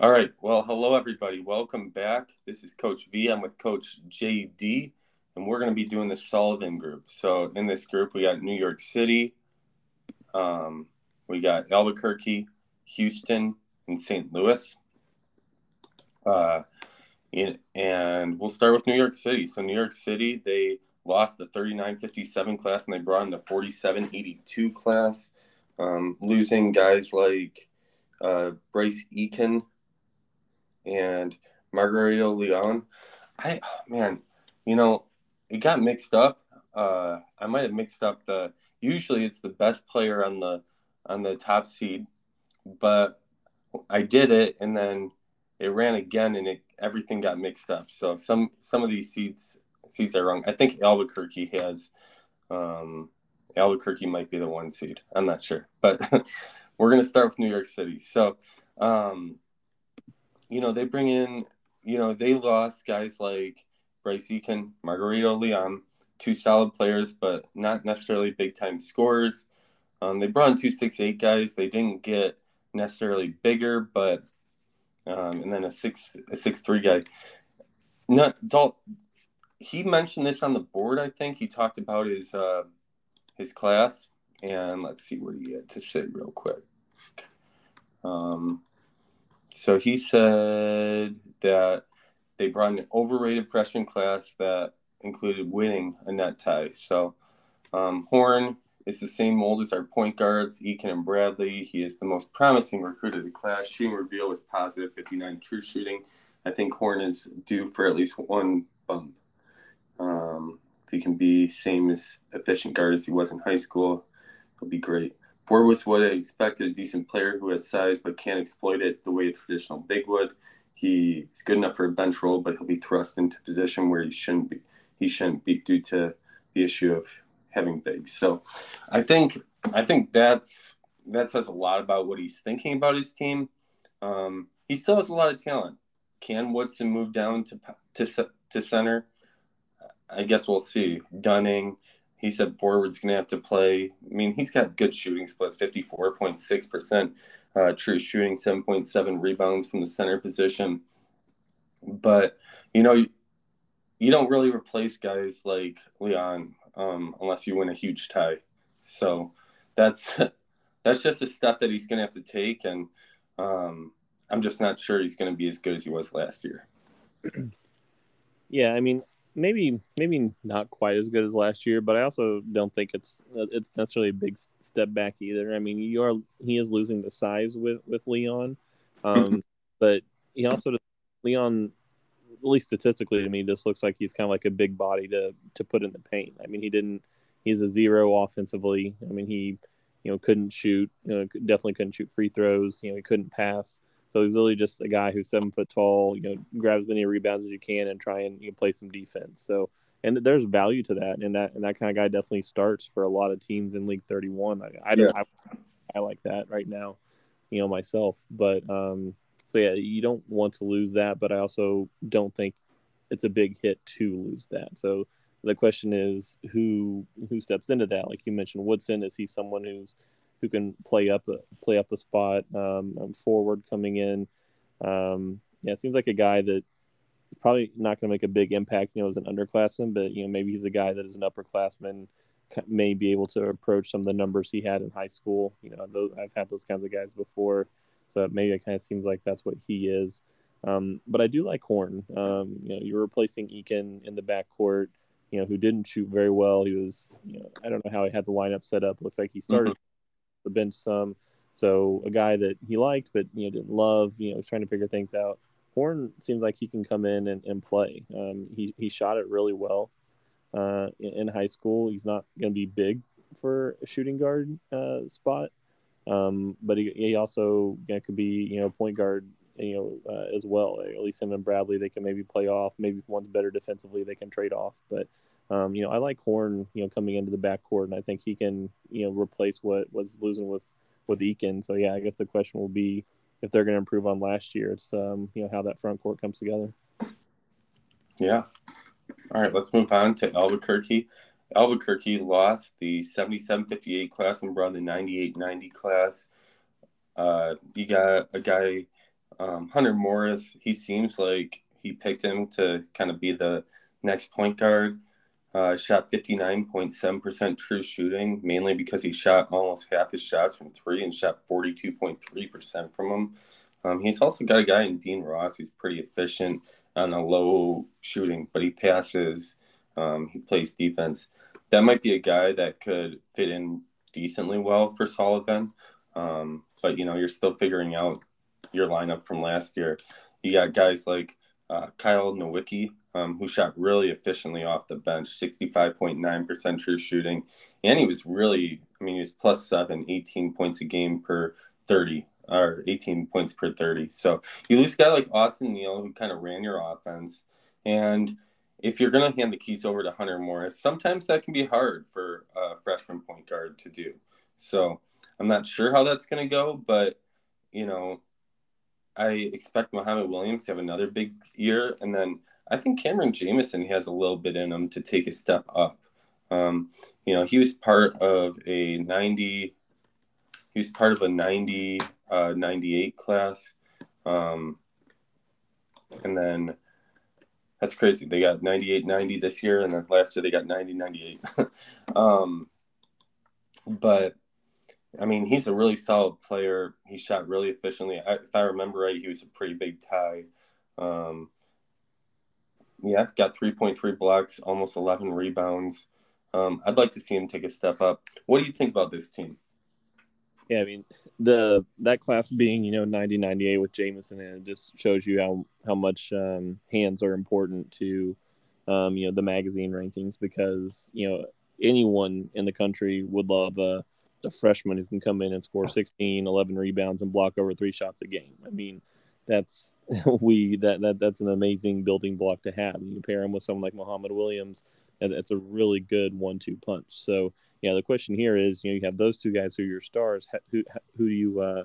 All right. Well, hello, everybody. Welcome back. This is Coach V. I'm with Coach JD, and we're going to be doing the Sullivan group. So, in this group, we got New York City, um, we got Albuquerque, Houston, and St. Louis. Uh, and we'll start with New York City. So, New York City, they lost the 3957 class and they brought in the 4782 class, um, losing guys like uh, Bryce Eakin and Margarito Leon. I oh, man, you know, it got mixed up. Uh, I might have mixed up the. Usually, it's the best player on the on the top seed, but I did it, and then it ran again, and it everything got mixed up. So some some of these seeds seeds are wrong. I think Albuquerque has. Um, Albuquerque might be the one seed. I'm not sure, but we're gonna start with New York City. So, um, you know, they bring in, you know, they lost guys like Bryce Eakin, Margarito Leon, two solid players, but not necessarily big time scorers. Um, they brought in two six eight guys. They didn't get necessarily bigger, but um, and then a six a six three guy. Not Dalt. He mentioned this on the board. I think he talked about his uh, his class, and let's see what he had to say real quick. Um, so he said that they brought an overrated freshman class that included winning a net tie. So um, Horn is the same mold as our point guards, Eakin and Bradley. He is the most promising recruit of the class. Shooting reveal was positive, 59 true shooting. I think Horn is due for at least one bump. Um, if he can be same as efficient guard as he was in high school, it'll be great. Ford was what I expected, a decent player who has size but can't exploit it the way a traditional big would. He's good enough for a bench role, but he'll be thrust into position where he shouldn't be. He shouldn't be due to the issue of having bigs. So, I think I think that's that says a lot about what he's thinking about his team. Um, he still has a lot of talent. Can Woodson move down to to to center? I guess we'll see. Dunning, he said forward's going to have to play. I mean, he's got good shooting splits 54.6% uh, true shooting, 7.7 rebounds from the center position. But, you know, you, you don't really replace guys like Leon um, unless you win a huge tie. So that's that's just a step that he's going to have to take. And um, I'm just not sure he's going to be as good as he was last year. Yeah, I mean, maybe maybe not quite as good as last year, but I also don't think it's it's necessarily a big step back either. I mean, you are he is losing the size with with Leon, um, but he also Leon, at least statistically to me, just looks like he's kind of like a big body to to put in the paint. I mean, he didn't he's a zero offensively. I mean, he you know couldn't shoot, you know, definitely couldn't shoot free throws. You know, he couldn't pass. So he's really just a guy who's seven foot tall, you know, grab as many rebounds as you can and try and you know, play some defense. So and there's value to that, and that and that kind of guy definitely starts for a lot of teams in League 31. I I, yeah. I, I like that right now, you know myself. But um, so yeah, you don't want to lose that, but I also don't think it's a big hit to lose that. So the question is who who steps into that? Like you mentioned, Woodson is he someone who's who can play up play up a spot um, um forward coming in. Um, yeah, it seems like a guy that probably not going to make a big impact, you know, as an underclassman, but you know maybe he's a guy that is an upperclassman may be able to approach some of the numbers he had in high school. You know, those, I've had those kinds of guys before, so maybe it kind of seems like that's what he is. Um, but I do like Horn. Um, you know, you're replacing Eakin in the backcourt. You know, who didn't shoot very well. He was, you know, I don't know how he had the lineup set up. Looks like he started mm-hmm the bench some. So a guy that he liked but you know didn't love, you know, was trying to figure things out. Horn seems like he can come in and, and play. Um, he he shot it really well uh, in, in, high school. He's not going to be big for a shooting guard uh, spot, um, but he, he also you know, could be you know point guard you know uh, as well. At least him and Bradley they can maybe play off. Maybe if one's better defensively, they can trade off. But um, you know, I like Horn, you know, coming into the backcourt, and I think he can, you know, replace what was losing with with Eakin. So yeah, I guess the question will be if they're going to improve on last year. It's um, you know how that front court comes together. Yeah. All right, let's move on to Albuquerque. Albuquerque lost the 77-58 class and brought the 98-90 class. Uh, you got a guy Um, Hunter Morris, he seems like he picked him to kind of be the next point guard. Uh, shot 59.7% true shooting, mainly because he shot almost half his shots from three and shot 42.3% from them. Um, he's also got a guy in Dean Ross who's pretty efficient on a low shooting, but he passes, um, he plays defense. That might be a guy that could fit in decently well for Sullivan. Um, but, you know, you're still figuring out your lineup from last year. You got guys like uh, Kyle Nowicki, um, who shot really efficiently off the bench, 65.9% true shooting. And he was really, I mean, he was plus seven, 18 points a game per 30, or 18 points per 30. So you lose a guy like Austin Neal, who kind of ran your offense. And if you're going to hand the keys over to Hunter Morris, sometimes that can be hard for a freshman point guard to do. So I'm not sure how that's going to go, but, you know, I expect Muhammad Williams to have another big year. And then I think Cameron Jamison has a little bit in him to take a step up. Um, you know, he was part of a 90, he was part of a 90, uh, 98 class. Um, and then that's crazy. They got 98, 90 this year, and then last year they got 90, 98. um, but I mean, he's a really solid player. He shot really efficiently. I, if I remember right, he was a pretty big tie. Um, yeah, got 3.3 blocks, almost 11 rebounds. Um, I'd like to see him take a step up. What do you think about this team? Yeah, I mean the that class being you know 90 98 with Jamison and it just shows you how how much um, hands are important to um, you know the magazine rankings because you know anyone in the country would love a, a freshman who can come in and score 16 11 rebounds and block over three shots a game. I mean that's we that, that that's an amazing building block to have. You pair him with someone like Muhammad Williams, and it's a really good one-two punch. So yeah, the question here is, you know, you have those two guys who are your stars. Who who do you uh,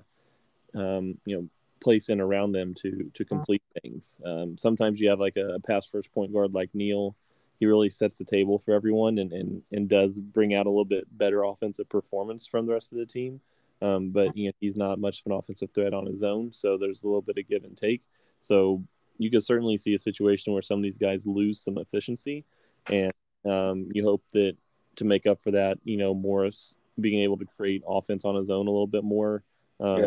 um, you know place in around them to to complete things? Um, sometimes you have like a pass first point guard like Neal. He really sets the table for everyone and, and and does bring out a little bit better offensive performance from the rest of the team. Um, but you know, he's not much of an offensive threat on his own, so there's a little bit of give and take. So you could certainly see a situation where some of these guys lose some efficiency, and um, you hope that to make up for that, you know, Morris being able to create offense on his own a little bit more, um, yeah.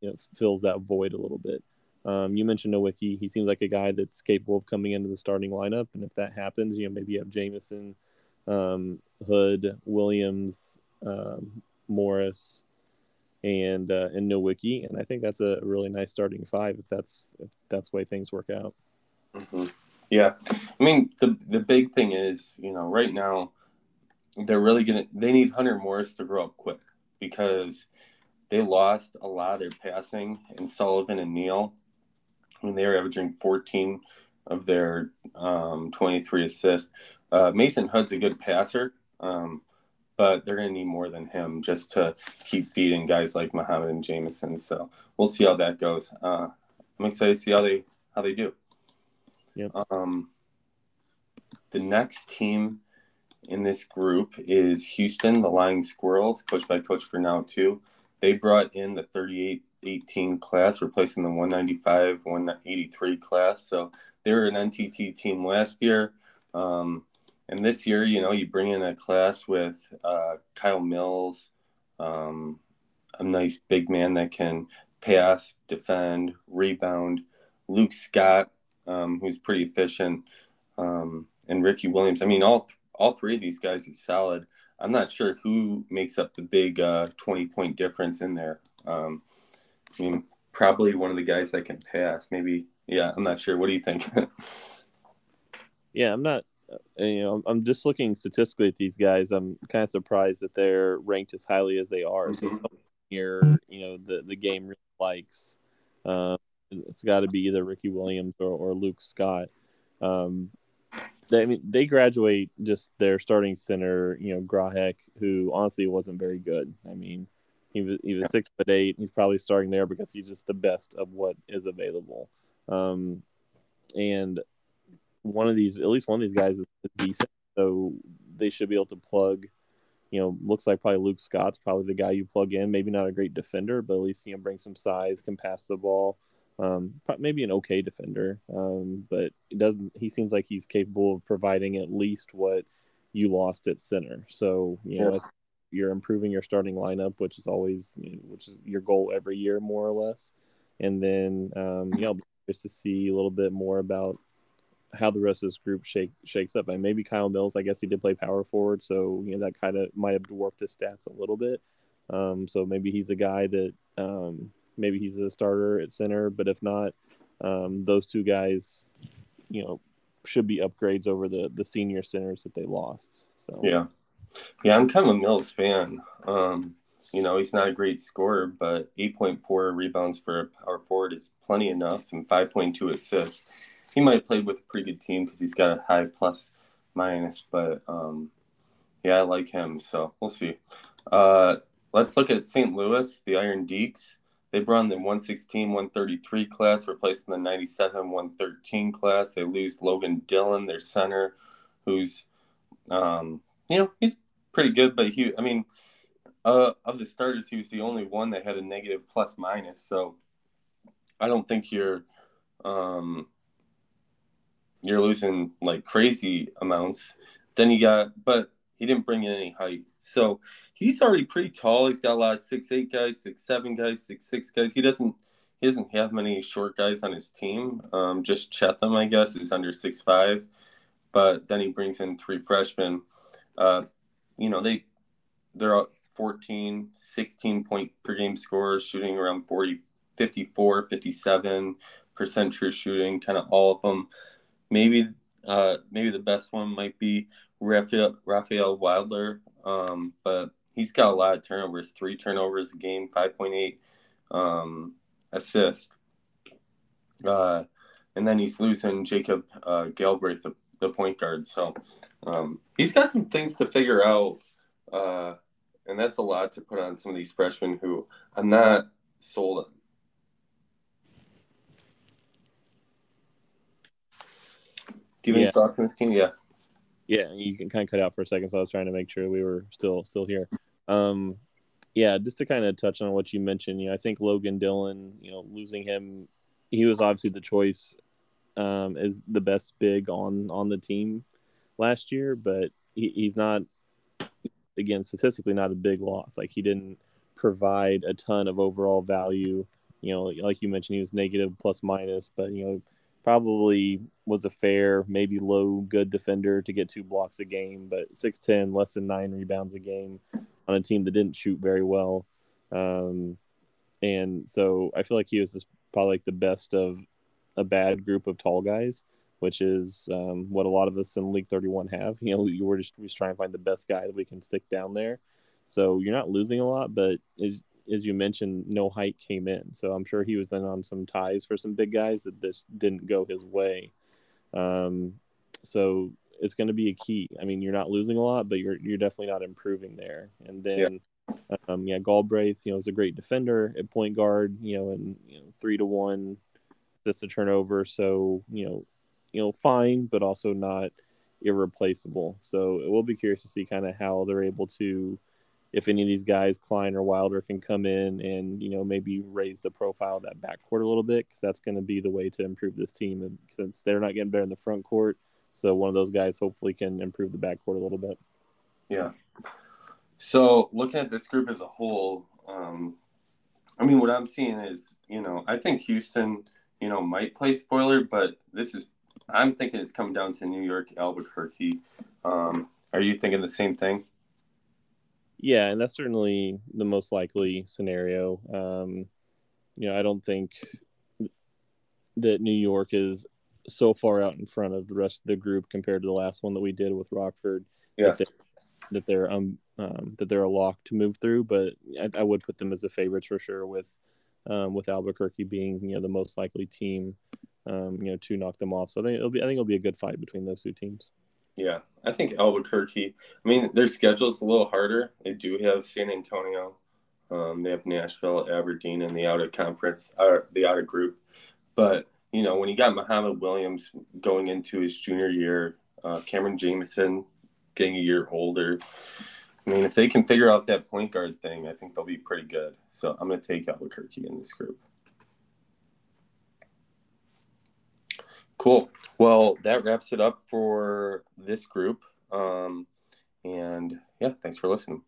you know, fills that void a little bit. Um, you mentioned Nowicki. He seems like a guy that's capable of coming into the starting lineup, and if that happens, you know, maybe you have Jamison, um, Hood, Williams, um, Morris, and uh, and Nowicki, and I think that's a really nice starting five if that's if that's the way things work out. Mm-hmm. Yeah, I mean the the big thing is you know right now they're really gonna they need Hunter Morris to grow up quick because they lost a lot of their passing in Sullivan and Neal. when they were averaging 14 of their um, 23 assists. Uh, Mason Hood's a good passer, um, but they're going to need more than him just to keep feeding guys like Muhammad and Jamison. So we'll see how that goes. Uh, I'm excited to see how they how they do. Yeah. Um, the next team in this group is Houston, the Lying Squirrels, coached by Coach Furnow too. They brought in the 38-18 class, replacing the 195-183 class. So they were an NTT team last year. Um, and this year, you know, you bring in a class with uh, Kyle Mills, um, a nice big man that can pass, defend, rebound. Luke Scott, um, who's pretty efficient, um, and Ricky Williams. I mean, all all three of these guys is solid. I'm not sure who makes up the big uh, 20 point difference in there. Um, I mean, probably one of the guys that can pass. Maybe, yeah. I'm not sure. What do you think? yeah, I'm not you know, I'm just looking statistically at these guys. I'm kind of surprised that they're ranked as highly as they are. Mm-hmm. So here, you know, the the game really likes. Um, it's got to be either Ricky Williams or, or Luke Scott. Um, they, I mean, they graduate just their starting center, you know, Grahek, who honestly wasn't very good. I mean, he was he was six foot eight. He's probably starting there because he's just the best of what is available. Um, and one of these, at least one of these guys is decent, so they should be able to plug. You know, looks like probably Luke Scott's probably the guy you plug in. Maybe not a great defender, but at least you know bring some size, can pass the ball. Um, maybe an okay defender, um, but it doesn't. He seems like he's capable of providing at least what you lost at center. So you know, yeah. you're improving your starting lineup, which is always which is your goal every year, more or less. And then um, you know, just to see a little bit more about how the rest of this group shake shakes up. And maybe Kyle Mills, I guess he did play power forward, so you know that kind of might have dwarfed his stats a little bit. Um, so maybe he's a guy that um, maybe he's a starter at center, but if not, um, those two guys, you know, should be upgrades over the the senior centers that they lost. So yeah, yeah, I'm kind of a Mills fan. Um, you know, he's not a great scorer, but 8.4 rebounds for a power forward is plenty enough, and 5.2 assists. He might have played with a pretty good team because he's got a high plus minus, but um, yeah, I like him. So we'll see. Uh, let's look at St. Louis, the Iron Deeks. They brought in the 116 133 class, replacing the 97 113 class. They lose Logan Dillon, their center, who's, um, you know, he's pretty good, but he, I mean, uh, of the starters, he was the only one that had a negative plus minus. So I don't think you're, um, you're losing like crazy amounts. Then you got, but he didn't bring in any height. So he's already pretty tall. He's got a lot of six eight guys, six seven guys, six six guys. He doesn't he doesn't have many short guys on his team. Um, just Chatham, I guess, is under six five. But then he brings in three freshmen. Uh, you know, they they're 14, 16 point per game scores, shooting around 40, 54, 57 percent true shooting, kind of all of them. Maybe uh, maybe the best one might be Raphael, Raphael Wilder, um, but he's got a lot of turnovers, three turnovers a game, 5.8 um, assists. Uh, and then he's losing Jacob uh, Galbraith, the, the point guard. So um, he's got some things to figure out. Uh, and that's a lot to put on some of these freshmen who I'm not sold on. Do you have yeah. any thoughts on this team? Yeah. Yeah, you can kind of cut out for a second, so I was trying to make sure we were still still here. Um, yeah, just to kind of touch on what you mentioned, you know, I think Logan Dillon, you know, losing him, he was obviously the choice um, as the best big on on the team last year, but he, he's not again statistically not a big loss. Like he didn't provide a ton of overall value. You know, like you mentioned, he was negative plus minus, but you know probably was a fair, maybe low, good defender to get two blocks a game, but 6'10, less than nine rebounds a game on a team that didn't shoot very well. Um, and so I feel like he was just probably like the best of a bad group of tall guys, which is um, what a lot of us in League 31 have. You know, you were just, just trying to find the best guy that we can stick down there. So you're not losing a lot, but as you mentioned, no height came in. So I'm sure he was then on some ties for some big guys that just didn't go his way. Um, so it's going to be a key. I mean, you're not losing a lot, but you're you're definitely not improving there. And then, yeah, um, yeah Galbraith, you know, is a great defender at point guard. You know, and you know, three to one, just a turnover. So you know, you know, fine, but also not irreplaceable. So it will be curious to see kind of how they're able to if any of these guys, Klein or Wilder, can come in and you know maybe raise the profile of that backcourt a little bit, because that's going to be the way to improve this team. And since they're not getting better in the front court, so one of those guys hopefully can improve the backcourt a little bit. Yeah. So looking at this group as a whole, um, I mean, what I'm seeing is, you know, I think Houston, you know, might play spoiler, but this is, I'm thinking it's coming down to New York, Albuquerque. Um, are you thinking the same thing? Yeah, and that's certainly the most likely scenario. Um, you know, I don't think that New York is so far out in front of the rest of the group compared to the last one that we did with Rockford. Yeah. That, they, that they're um, um that they're a lock to move through, but I, I would put them as the favorites for sure. With um, with Albuquerque being you know the most likely team, um, you know to knock them off. So I think it'll be I think it'll be a good fight between those two teams. Yeah, I think Albuquerque. I mean, their schedule's a little harder. They do have San Antonio. Um, they have Nashville, Aberdeen, and the out of conference, or the out of group. But you know, when you got Muhammad Williams going into his junior year, uh, Cameron Jamison getting a year older. I mean, if they can figure out that point guard thing, I think they'll be pretty good. So I'm going to take Albuquerque in this group. Cool. Well, that wraps it up for this group. Um, and yeah, thanks for listening.